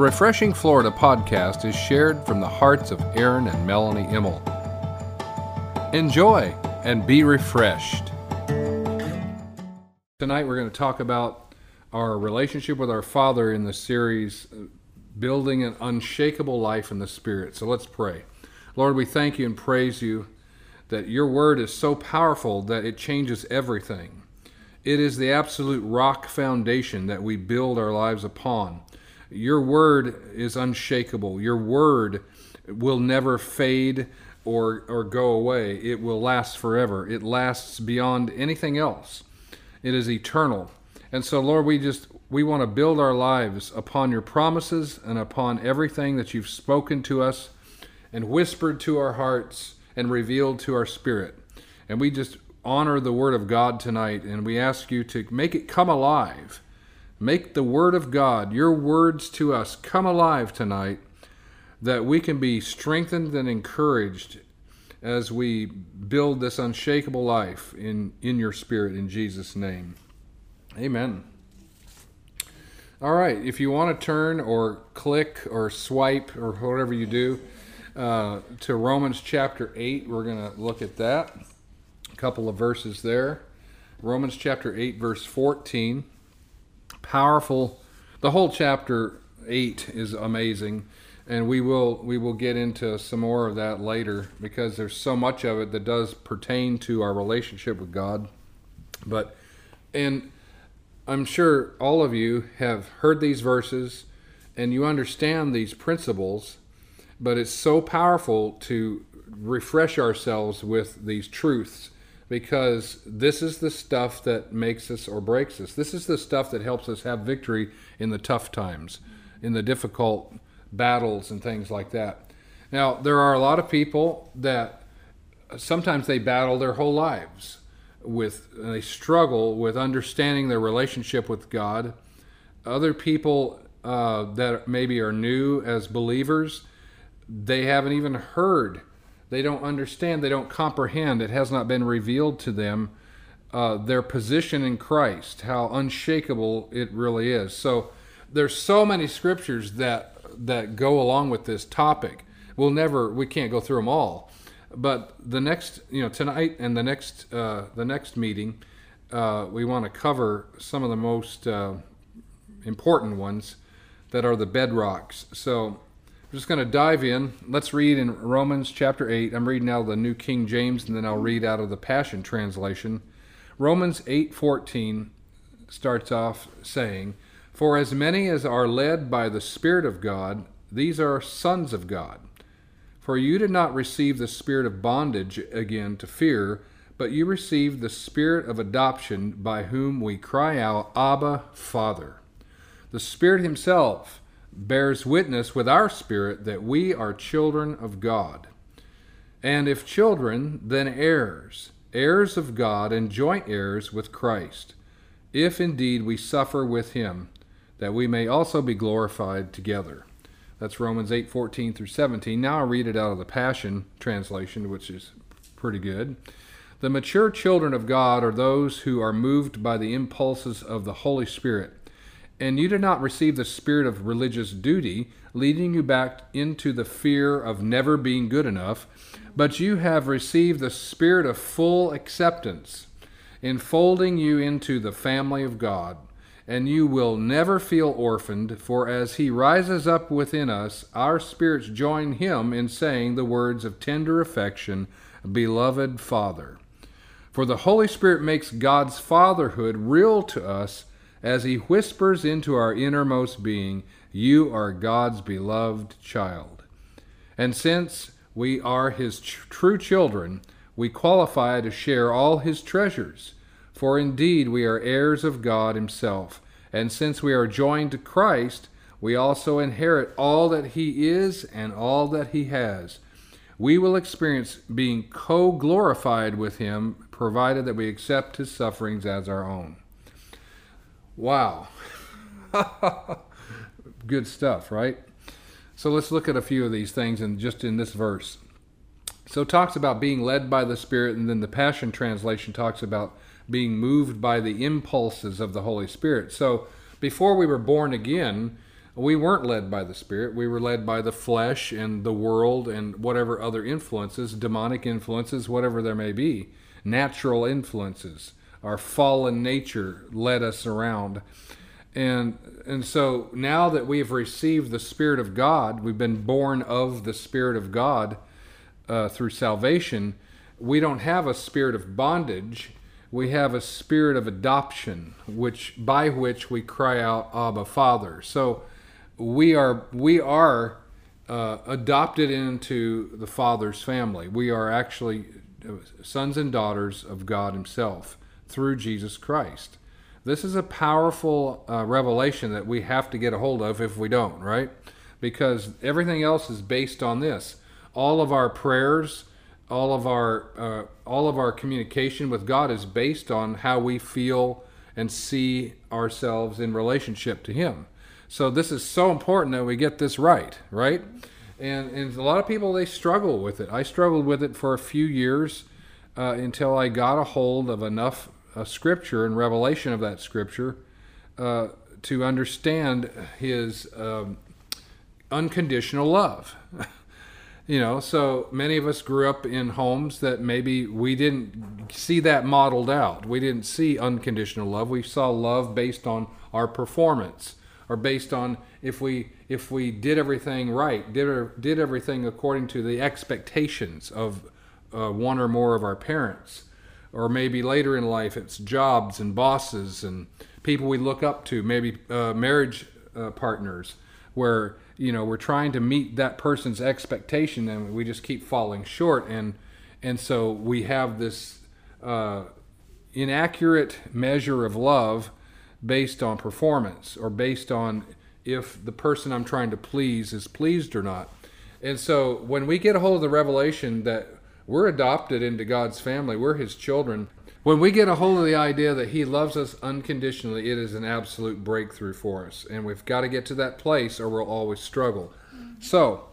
The Refreshing Florida podcast is shared from the hearts of Aaron and Melanie Immel. Enjoy and be refreshed. Tonight we're going to talk about our relationship with our Father in the series Building an Unshakable Life in the Spirit. So let's pray. Lord, we thank you and praise you that your word is so powerful that it changes everything. It is the absolute rock foundation that we build our lives upon. Your word is unshakable. Your word will never fade or, or go away. It will last forever. It lasts beyond anything else. It is eternal. And so, Lord, we just we want to build our lives upon your promises and upon everything that you've spoken to us and whispered to our hearts and revealed to our spirit. And we just honor the word of God tonight and we ask you to make it come alive Make the Word of God, your words to us, come alive tonight, that we can be strengthened and encouraged as we build this unshakable life in, in your Spirit, in Jesus' name. Amen. All right, if you want to turn or click or swipe or whatever you do uh, to Romans chapter 8, we're going to look at that. A couple of verses there. Romans chapter 8, verse 14 powerful. The whole chapter eight is amazing, and we will we will get into some more of that later because there's so much of it that does pertain to our relationship with God. But and I'm sure all of you have heard these verses and you understand these principles, but it's so powerful to refresh ourselves with these truths because this is the stuff that makes us or breaks us. This is the stuff that helps us have victory in the tough times, in the difficult battles and things like that. Now, there are a lot of people that sometimes they battle their whole lives with they struggle with understanding their relationship with God. Other people uh, that maybe are new as believers, they haven't even heard they don't understand, they don't comprehend, it has not been revealed to them uh, their position in Christ, how unshakable it really is. So there's so many scriptures that that go along with this topic. We'll never, we can't go through them all. But the next, you know, tonight and the next, uh, the next meeting, uh, we want to cover some of the most uh, important ones that are the bedrocks. So I'm just going to dive in. Let's read in Romans chapter 8. I'm reading out of the New King James and then I'll read out of the Passion Translation. Romans 8:14 starts off saying, "For as many as are led by the Spirit of God, these are sons of God. For you did not receive the spirit of bondage again to fear, but you received the spirit of adoption by whom we cry out, Abba, Father." The Spirit himself bears witness with our spirit that we are children of God. And if children, then heirs, heirs of God and joint heirs with Christ, if indeed we suffer with him, that we may also be glorified together. That's Romans 8 14 through 17. Now I'll read it out of the Passion Translation, which is pretty good. The mature children of God are those who are moved by the impulses of the Holy Spirit and you did not receive the spirit of religious duty, leading you back into the fear of never being good enough, but you have received the spirit of full acceptance, enfolding you into the family of God. And you will never feel orphaned, for as he rises up within us, our spirits join him in saying the words of tender affection, Beloved Father. For the Holy Spirit makes God's fatherhood real to us as he whispers into our innermost being, You are God's beloved child. And since we are his ch- true children, we qualify to share all his treasures. For indeed we are heirs of God himself. And since we are joined to Christ, we also inherit all that he is and all that he has. We will experience being co glorified with him, provided that we accept his sufferings as our own. Wow. Good stuff, right? So let's look at a few of these things and just in this verse. So it talks about being led by the Spirit, and then the Passion Translation talks about being moved by the impulses of the Holy Spirit. So before we were born again, we weren't led by the Spirit. We were led by the flesh and the world and whatever other influences, demonic influences, whatever there may be, natural influences. Our fallen nature led us around. And and so now that we have received the Spirit of God, we've been born of the Spirit of God uh, through salvation. We don't have a spirit of bondage. We have a spirit of adoption, which by which we cry out, "Abba, Father." So we are we are uh, adopted into the Father's family. We are actually uh, sons and daughters of God Himself through Jesus Christ. This is a powerful uh, revelation that we have to get a hold of if we don't, right? Because everything else is based on this. All of our prayers, all of our uh, all of our communication with God is based on how we feel and see ourselves in relationship to Him. So this is so important that we get this right, right? And and a lot of people they struggle with it. I struggled with it for a few years uh, until I got a hold of enough a scripture and revelation of that scripture uh, to understand his um, unconditional love. you know, so many of us grew up in homes that maybe we didn't see that modeled out. We didn't see unconditional love. We saw love based on our performance or based on if we if we did everything right, did did everything according to the expectations of uh, one or more of our parents or maybe later in life it's jobs and bosses and people we look up to, maybe uh, marriage uh, partners, where you know we're trying to meet that person's expectation and we just keep falling short, and and so we have this uh, inaccurate measure of love based on performance or based on if the person I'm trying to please is pleased or not. And so when we get a hold of the revelation that we're adopted into God's family. We're His children. When we get a hold of the idea that He loves us unconditionally, it is an absolute breakthrough for us. And we've got to get to that place or we'll always struggle. So,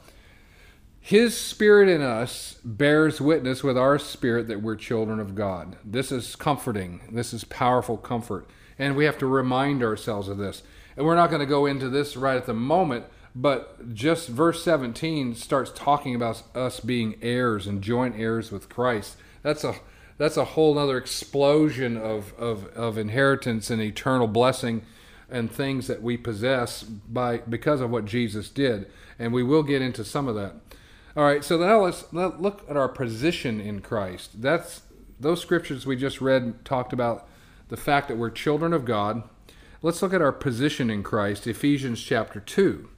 His Spirit in us bears witness with our spirit that we're children of God. This is comforting. This is powerful comfort. And we have to remind ourselves of this. And we're not going to go into this right at the moment but just verse 17 starts talking about us being heirs and joint heirs with Christ. That's a that's a whole other explosion of, of, of inheritance and eternal blessing and things that we possess by because of what Jesus did. And we will get into some of that. All right, so now let's let, look at our position in Christ. That's those scriptures we just read talked about the fact that we're children of God. Let's look at our position in Christ, Ephesians chapter 2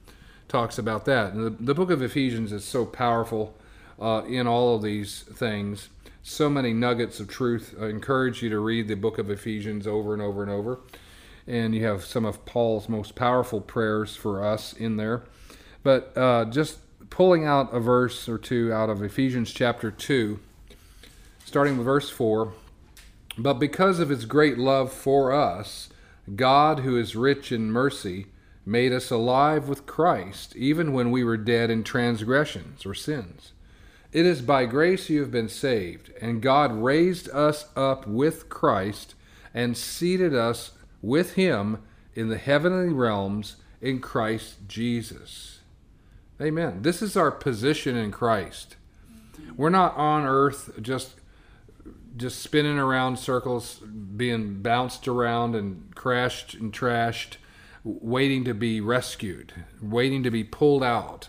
talks about that. And the, the book of Ephesians is so powerful uh, in all of these things. So many nuggets of truth. I encourage you to read the book of Ephesians over and over and over. And you have some of Paul's most powerful prayers for us in there. But uh, just pulling out a verse or two out of Ephesians chapter 2, starting with verse 4. But because of his great love for us, God, who is rich in mercy, made us alive with Christ, even when we were dead in transgressions or sins. It is by grace you have been saved, and God raised us up with Christ and seated us with him in the heavenly realms in Christ Jesus. Amen. This is our position in Christ. We're not on earth just just spinning around circles, being bounced around and crashed and trashed waiting to be rescued, waiting to be pulled out.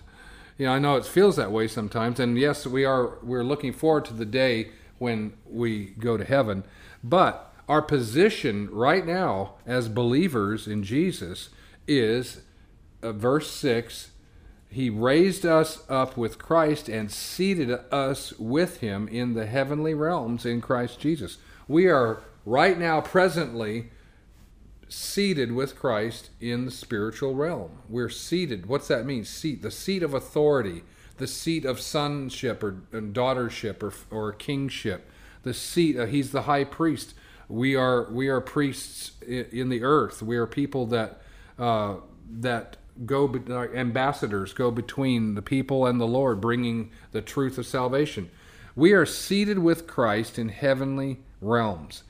You know, I know it feels that way sometimes, and yes, we are. We're looking forward to the day when we go to heaven, but our position right now as believers in Jesus is uh, verse 6 he raised us up with Christ and seated us with him in the heavenly realms in Christ Jesus. We are right now presently seated with Christ in the spiritual realm. We're seated. What's that mean? Seat. The seat of authority, the seat of sonship or daughtership or, or kingship. The seat. Uh, he's the high priest. We are we are priests in the earth. We are people that uh, that go ambassadors go between the people and the Lord, bringing the truth of salvation. We are seated with Christ in heavenly realms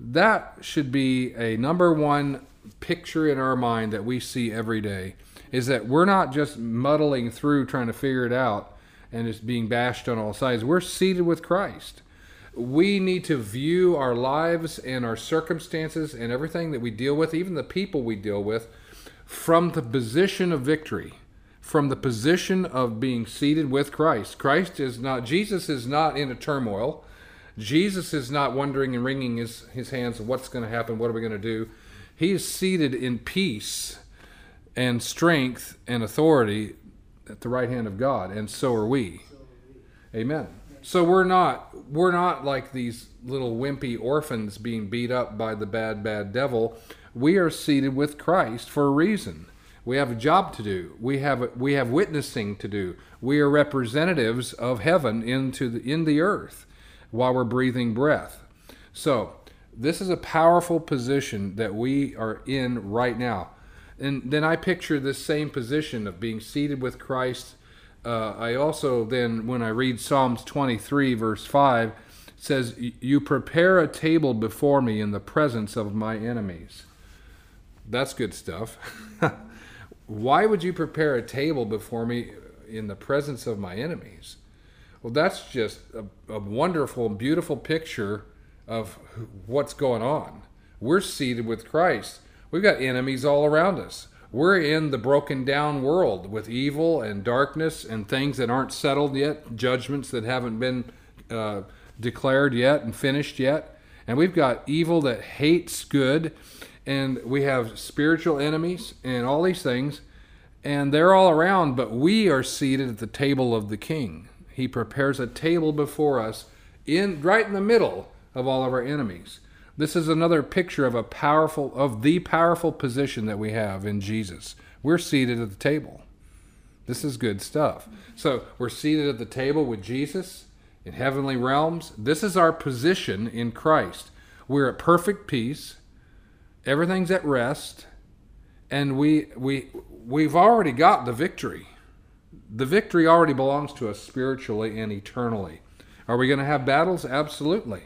that should be a number one picture in our mind that we see every day is that we're not just muddling through trying to figure it out and it's being bashed on all sides. We're seated with Christ. We need to view our lives and our circumstances and everything that we deal with, even the people we deal with, from the position of victory, from the position of being seated with Christ. Christ is not, Jesus is not in a turmoil. Jesus is not wondering and wringing his, his hands of what's going to happen, what are we going to do. He is seated in peace and strength and authority at the right hand of God, and so are we. Amen. So we're not we're not like these little wimpy orphans being beat up by the bad bad devil. We are seated with Christ for a reason. We have a job to do. We have we have witnessing to do. We are representatives of heaven into the in the earth while we're breathing breath. So, this is a powerful position that we are in right now. And then I picture this same position of being seated with Christ. Uh, I also then, when I read Psalms 23, verse 5, says, You prepare a table before me in the presence of my enemies. That's good stuff. Why would you prepare a table before me in the presence of my enemies? Well, that's just a, a wonderful, beautiful picture of what's going on. We're seated with Christ. We've got enemies all around us. We're in the broken down world with evil and darkness and things that aren't settled yet, judgments that haven't been uh, declared yet and finished yet. And we've got evil that hates good, and we have spiritual enemies and all these things, and they're all around, but we are seated at the table of the King. He prepares a table before us in right in the middle of all of our enemies. This is another picture of a powerful of the powerful position that we have in Jesus. We're seated at the table. This is good stuff. So, we're seated at the table with Jesus in heavenly realms. This is our position in Christ. We're at perfect peace. Everything's at rest, and we we we've already got the victory. The victory already belongs to us spiritually and eternally. Are we going to have battles? Absolutely.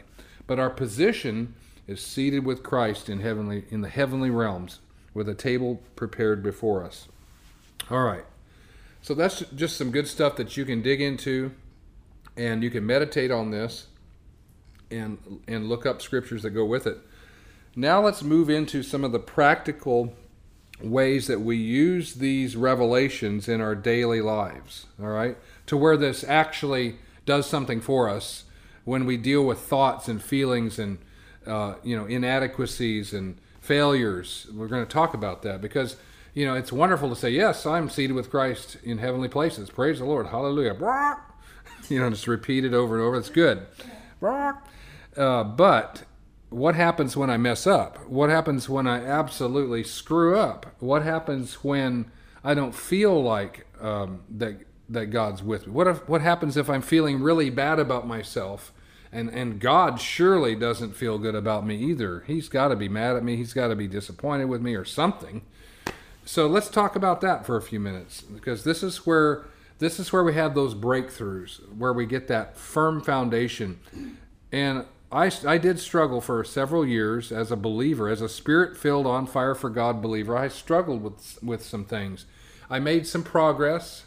But our position is seated with Christ in heavenly in the heavenly realms with a table prepared before us. All right. So that's just some good stuff that you can dig into and you can meditate on this and and look up scriptures that go with it. Now let's move into some of the practical ways that we use these revelations in our daily lives, all right? To where this actually does something for us when we deal with thoughts and feelings and uh, you know inadequacies and failures. We're going to talk about that because you know it's wonderful to say yes, I'm seated with Christ in heavenly places. Praise the Lord, Hallelujah. You know, just repeat it over and over. It's good. Uh, but what happens when I mess up? What happens when I absolutely screw up? What happens when I don't feel like um, that that God's with me? What if, what happens if I'm feeling really bad about myself? And and God surely doesn't feel good about me either. He's got to be mad at me. He's got to be disappointed with me or something. So let's talk about that for a few minutes because this is where this is where we have those breakthroughs, where we get that firm foundation. And I, I did struggle for several years as a believer, as a spirit filled, on fire for God believer. I struggled with, with some things. I made some progress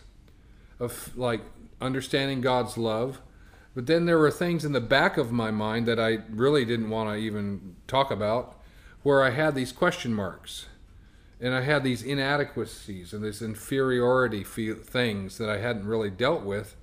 of like understanding God's love. But then there were things in the back of my mind that I really didn't want to even talk about, where I had these question marks, and I had these inadequacies and these inferiority things that I hadn't really dealt with,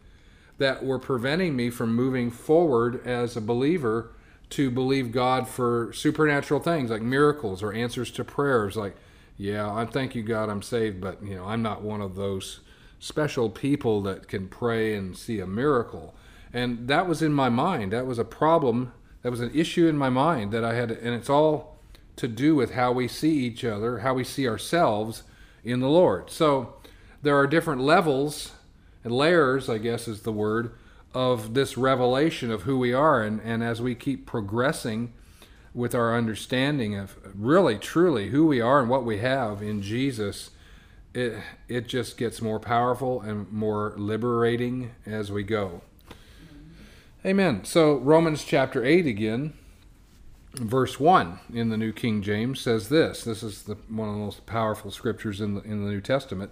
that were preventing me from moving forward as a believer to believe God for supernatural things like miracles or answers to prayers. Like, yeah, I thank you, God, I'm saved, but you know, I'm not one of those special people that can pray and see a miracle. And that was in my mind. That was a problem. That was an issue in my mind that I had, and it's all to do with how we see each other, how we see ourselves in the Lord. So there are different levels and layers, I guess is the word, of this revelation of who we are. And, and as we keep progressing with our understanding of really, truly who we are and what we have in Jesus, it, it just gets more powerful and more liberating as we go. Amen. So, Romans chapter 8 again, verse 1 in the New King James says this. This is the, one of the most powerful scriptures in the, in the New Testament.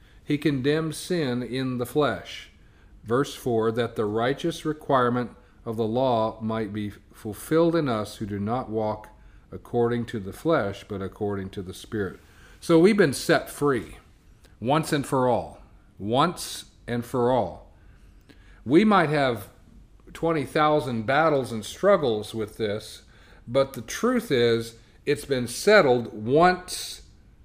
he condemned sin in the flesh. Verse 4 that the righteous requirement of the law might be fulfilled in us who do not walk according to the flesh, but according to the Spirit. So we've been set free once and for all. Once and for all. We might have 20,000 battles and struggles with this, but the truth is, it's been settled once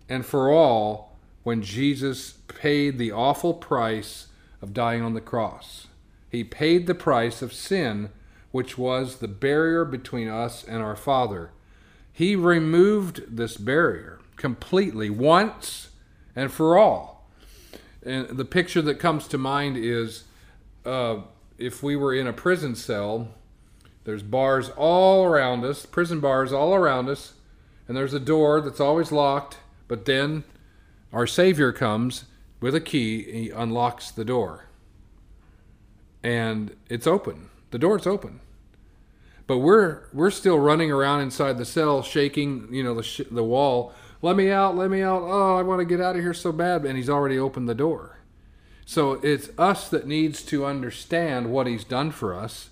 and for all when Jesus paid the awful price of dying on the cross. He paid the price of sin, which was the barrier between us and our Father. He removed this barrier completely, once and for all. And the picture that comes to mind is uh, if we were in a prison cell, there's bars all around us, prison bars all around us, and there's a door that's always locked, but then our Savior comes with a key, he unlocks the door. And it's open. The door's open. But we're we're still running around inside the cell shaking, you know, the sh- the wall. Let me out, let me out. Oh, I want to get out of here so bad, and he's already opened the door. So it's us that needs to understand what he's done for us.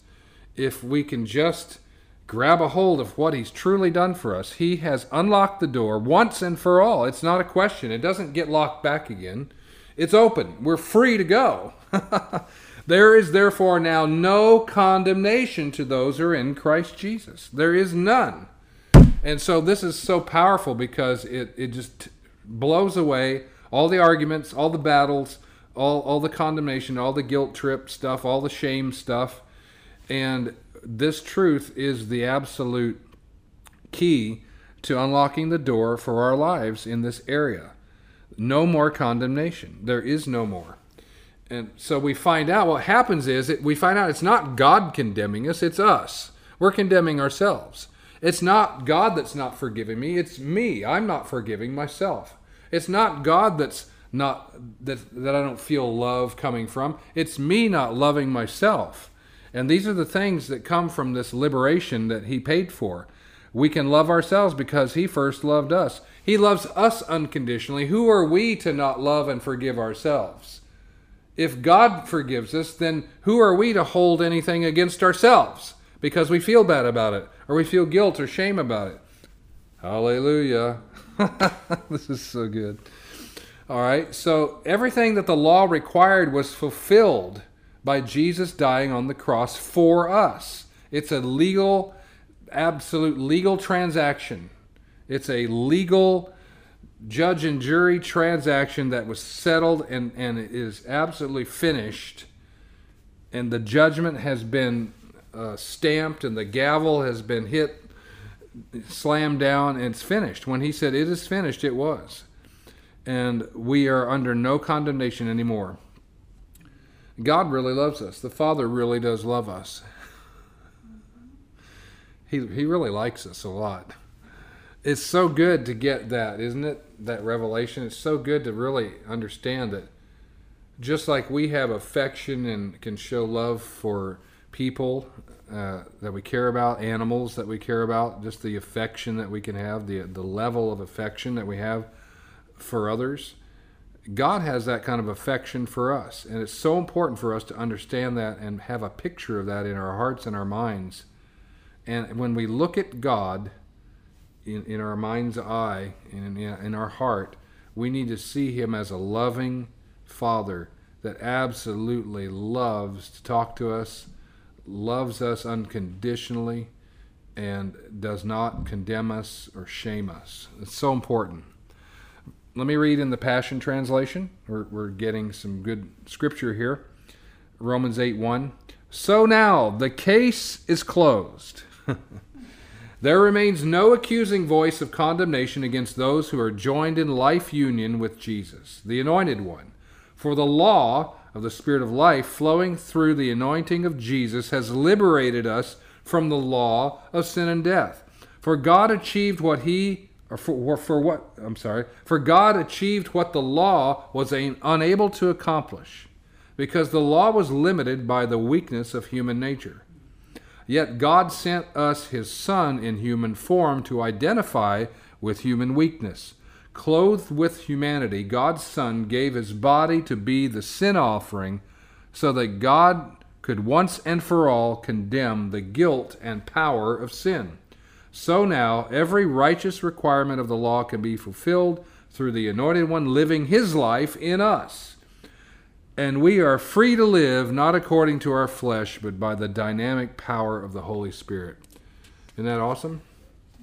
If we can just grab a hold of what he's truly done for us, he has unlocked the door once and for all. It's not a question. It doesn't get locked back again. It's open. We're free to go. there is therefore now no condemnation to those who are in Christ Jesus. There is none. And so this is so powerful because it, it just blows away all the arguments, all the battles, all, all the condemnation, all the guilt trip stuff, all the shame stuff. And this truth is the absolute key to unlocking the door for our lives in this area. No more condemnation. There is no more. And so we find out what happens is it, we find out it's not God condemning us, it's us. We're condemning ourselves. It's not God that's not forgiving me, it's me. I'm not forgiving myself. It's not God that's not that that I don't feel love coming from. It's me not loving myself. And these are the things that come from this liberation that he paid for. We can love ourselves because he first loved us. He loves us unconditionally. Who are we to not love and forgive ourselves? If God forgives us, then who are we to hold anything against ourselves because we feel bad about it or we feel guilt or shame about it? Hallelujah. this is so good. All right, so everything that the law required was fulfilled by Jesus dying on the cross for us. It's a legal, absolute legal transaction. It's a legal judge and jury transaction that was settled and, and is absolutely finished. And the judgment has been uh, stamped and the gavel has been hit, slammed down, and it's finished. When he said it is finished, it was. And we are under no condemnation anymore. God really loves us. The Father really does love us. He, he really likes us a lot it's so good to get that, isn't it? That revelation. It's so good to really understand that just like we have affection and can show love for people uh, that we care about, animals that we care about, just the affection that we can have, the the level of affection that we have for others. God has that kind of affection for us, and it's so important for us to understand that and have a picture of that in our hearts and our minds. And when we look at God in, in our mind's eye and in, in our heart, we need to see him as a loving father that absolutely loves to talk to us, loves us unconditionally, and does not condemn us or shame us. It's so important. Let me read in the Passion Translation. We're, we're getting some good scripture here. Romans 8 1. So now the case is closed. There remains no accusing voice of condemnation against those who are joined in life union with Jesus, the Anointed One. For the law of the Spirit of life flowing through the anointing of Jesus has liberated us from the law of sin and death. For God achieved what he or for, for what I'm sorry, for God achieved what the law was unable to accomplish, because the law was limited by the weakness of human nature. Yet God sent us his Son in human form to identify with human weakness. Clothed with humanity, God's Son gave his body to be the sin offering so that God could once and for all condemn the guilt and power of sin. So now, every righteous requirement of the law can be fulfilled through the Anointed One living his life in us. And we are free to live not according to our flesh, but by the dynamic power of the Holy Spirit. Isn't that awesome?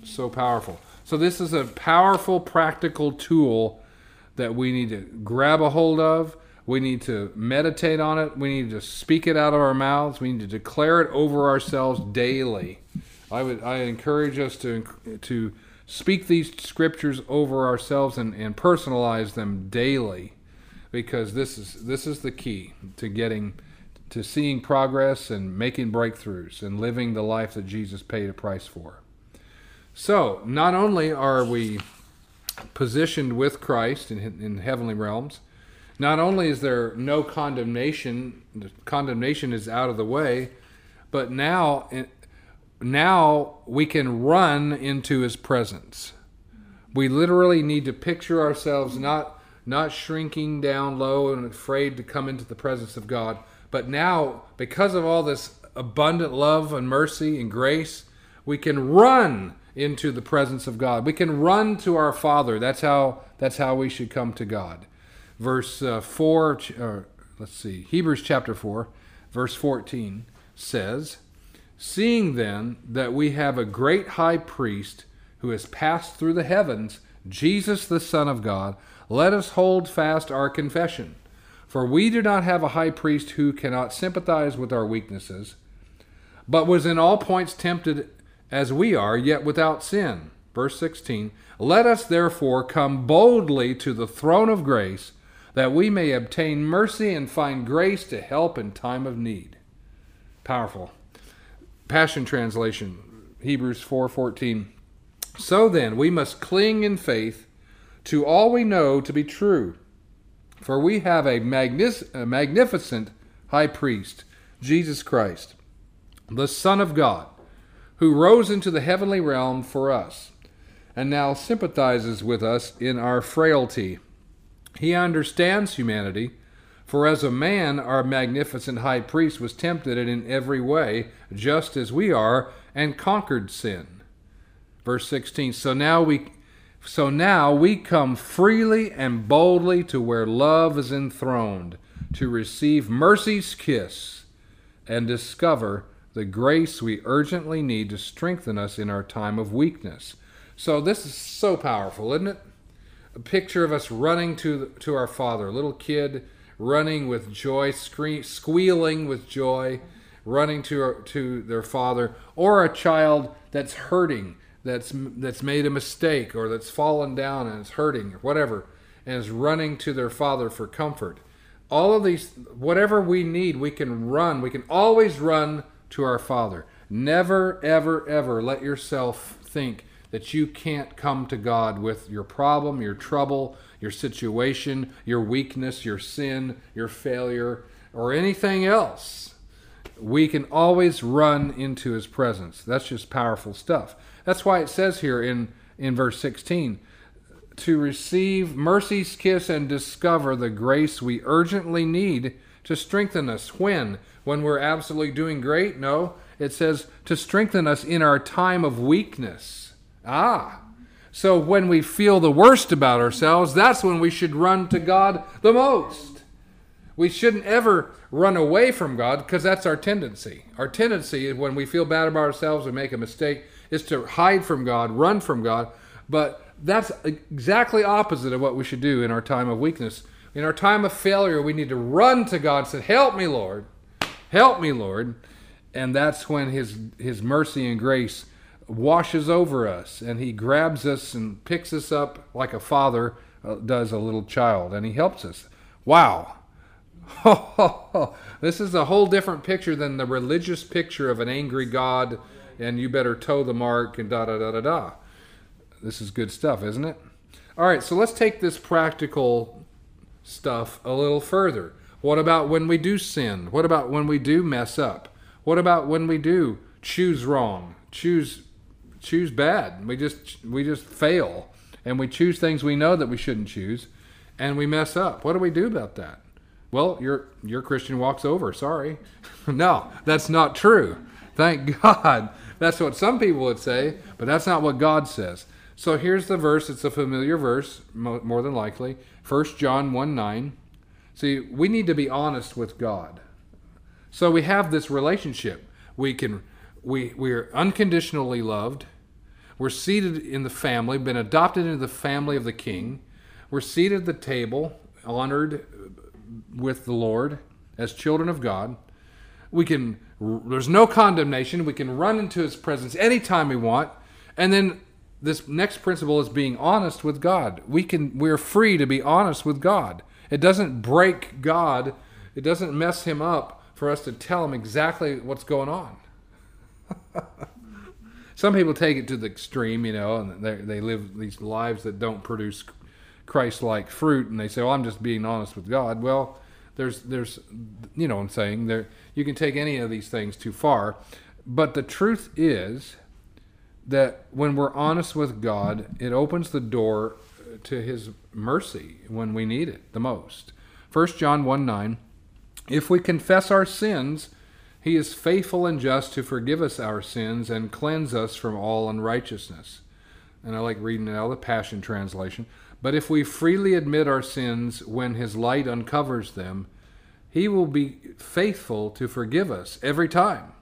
So powerful. So, this is a powerful, practical tool that we need to grab a hold of. We need to meditate on it. We need to speak it out of our mouths. We need to declare it over ourselves daily. I would I encourage us to to speak these scriptures over ourselves and, and personalize them daily because this is this is the key to getting to seeing progress and making breakthroughs and living the life that Jesus paid a price for. So, not only are we positioned with Christ in, in heavenly realms, not only is there no condemnation, the condemnation is out of the way, but now now we can run into his presence. We literally need to picture ourselves not not shrinking down low and afraid to come into the presence of God, but now because of all this abundant love and mercy and grace, we can run into the presence of God. We can run to our Father. That's how that's how we should come to God. Verse uh, 4 uh, let's see. Hebrews chapter 4 verse 14 says, "Seeing then that we have a great high priest who has passed through the heavens, Jesus the Son of God, let us hold fast our confession. For we do not have a high priest who cannot sympathize with our weaknesses, but was in all points tempted as we are, yet without sin. Verse 16 Let us therefore come boldly to the throne of grace, that we may obtain mercy and find grace to help in time of need. Powerful. Passion Translation, Hebrews 4:14. So then, we must cling in faith to all we know to be true. For we have a, a magnificent high priest, Jesus Christ, the Son of God who rose into the heavenly realm for us, and now sympathizes with us in our frailty. He understands humanity, for as a man, our magnificent high priest was tempted in every way, just as we are, and conquered sin. Verse 16 So now we so now we come freely and boldly to where love is enthroned, to receive mercy's kiss and discover the grace we urgently need to strengthen us in our time of weakness. So this is so powerful, isn't it? A picture of us running to to our Father, little kid running with joy, scree- squealing with joy, running to to their father, or a child that's hurting, that's that's made a mistake, or that's fallen down and is hurting, or whatever, and is running to their father for comfort. All of these, whatever we need, we can run. We can always run to our Father. Never, ever, ever let yourself think that you can't come to God with your problem, your trouble, your situation, your weakness, your sin, your failure, or anything else. We can always run into His presence. That's just powerful stuff. That's why it says here in, in verse 16 to receive mercy's kiss and discover the grace we urgently need to strengthen us. When? when we're absolutely doing great? No, it says to strengthen us in our time of weakness. Ah, so when we feel the worst about ourselves, that's when we should run to God the most. We shouldn't ever run away from God because that's our tendency. Our tendency is when we feel bad about ourselves and make a mistake is to hide from God, run from God. But that's exactly opposite of what we should do in our time of weakness. In our time of failure, we need to run to God and say, Help me, Lord. Help me, Lord. And that's when his his mercy and grace washes over us and he grabs us and picks us up like a father uh, does a little child and he helps us. Wow. this is a whole different picture than the religious picture of an angry God and you better toe the mark and da da da da da. This is good stuff, isn't it? All right, so let's take this practical stuff a little further. What about when we do sin? What about when we do mess up? What about when we do choose wrong, choose choose bad? We just we just fail and we choose things we know that we shouldn't choose and we mess up. What do we do about that? Well, your your Christian walks over. Sorry. no, that's not true. Thank God. That's what some people would say, but that's not what God says. So here's the verse. It's a familiar verse, more than likely. 1 John 1 9. See, we need to be honest with God. So we have this relationship. We can we we are unconditionally loved. We're seated in the family, been adopted into the family of the King. We're seated at the table, honored with the Lord as children of God. We can there's no condemnation. We can run into his presence anytime we want. And then this next principle is being honest with God. We can we're free to be honest with God. It doesn't break God. It doesn't mess him up for us to tell him exactly what's going on. Some people take it to the extreme, you know, and they, live these lives that don't produce Christ-like fruit, and they say, "Well, I'm just being honest with God." Well, there's there's you know I'm saying there you can take any of these things too far but the truth is that when we're honest with God it opens the door to his mercy when we need it the most First John 1 9 if we confess our sins he is faithful and just to forgive us our sins and cleanse us from all unrighteousness and I like reading it out of the Passion Translation. But if we freely admit our sins when His light uncovers them, He will be faithful to forgive us every time.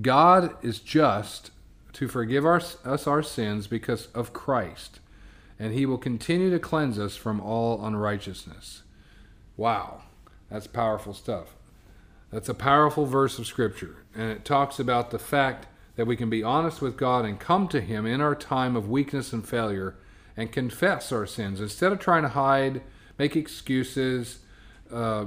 God is just to forgive our, us our sins because of Christ, and He will continue to cleanse us from all unrighteousness. Wow, that's powerful stuff. That's a powerful verse of Scripture, and it talks about the fact that we can be honest with God and come to Him in our time of weakness and failure and confess our sins instead of trying to hide, make excuses, uh,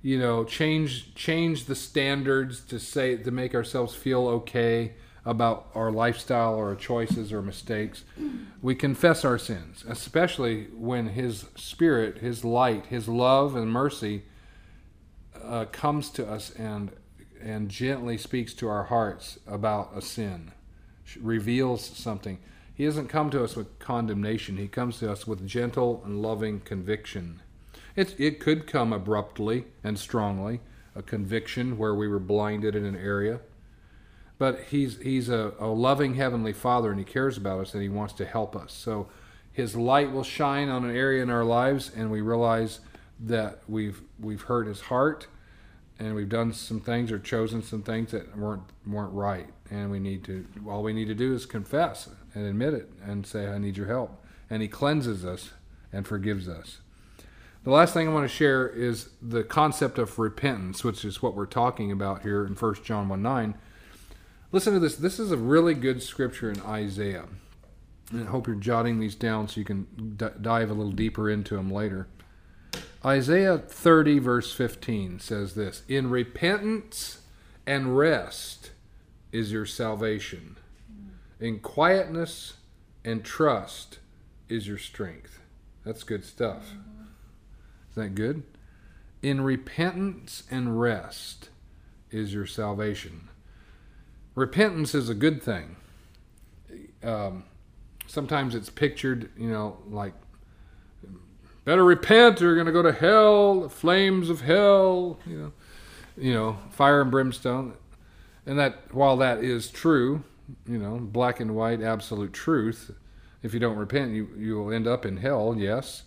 you know, change change the standards to say to make ourselves feel okay about our lifestyle or our choices or mistakes. We confess our sins, especially when His Spirit, His light, His love and mercy uh, comes to us and and gently speaks to our hearts about a sin, reveals something. He doesn't come to us with condemnation. He comes to us with gentle and loving conviction. It, it could come abruptly and strongly, a conviction where we were blinded in an area. But he's, he's a, a loving Heavenly Father and He cares about us and He wants to help us. So His light will shine on an area in our lives and we realize that we've, we've hurt His heart and we've done some things or chosen some things that weren't weren't right. And we need to all we need to do is confess and admit it and say i need your help. And he cleanses us and forgives us. The last thing i want to share is the concept of repentance which is what we're talking about here in 1 john 1 9 listen to this. This is a really good scripture in isaiah. And i hope you're jotting these down so you can d- dive a little deeper into them later Isaiah 30, verse 15 says this In repentance and rest is your salvation, in quietness and trust is your strength. That's good stuff. Isn't that good? In repentance and rest is your salvation. Repentance is a good thing. Um, sometimes it's pictured, you know, like better repent or you're going to go to hell, the flames of hell, you know, you know, fire and brimstone. And that while that is true, you know, black and white absolute truth, if you don't repent, you you will end up in hell, yes.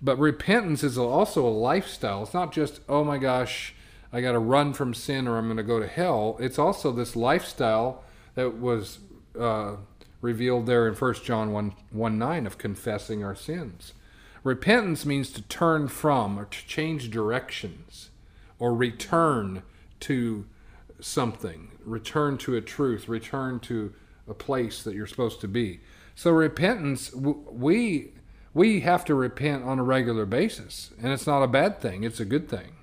But repentance is also a lifestyle. It's not just, oh my gosh, I got to run from sin or I'm going to go to hell. It's also this lifestyle that was uh, revealed there in 1 John 1, 1 9 of confessing our sins. Repentance means to turn from or to change directions or return to something, return to a truth, return to a place that you're supposed to be. So repentance, we we have to repent on a regular basis, and it's not a bad thing; it's a good thing.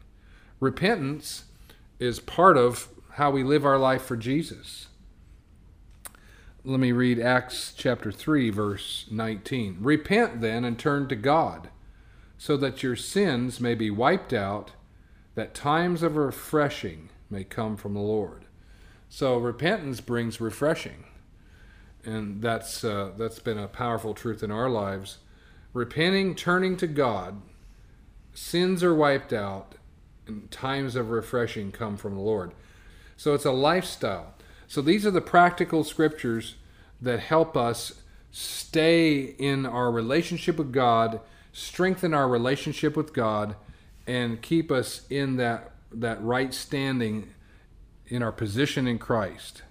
repentance is part of how we live our life for Jesus. Let me read Acts chapter 3, verse 19. Repent then and turn to God, so that your sins may be wiped out, that times of refreshing may come from the Lord. So repentance brings refreshing, and that's uh, that's been a powerful truth in our lives. Repenting, turning to God, sins are wiped out, and times of refreshing come from the Lord. So it's a lifestyle. So these are the practical scriptures that help us stay in our relationship with God, strengthen our relationship with God, and keep us in that that right standing in our position in Christ.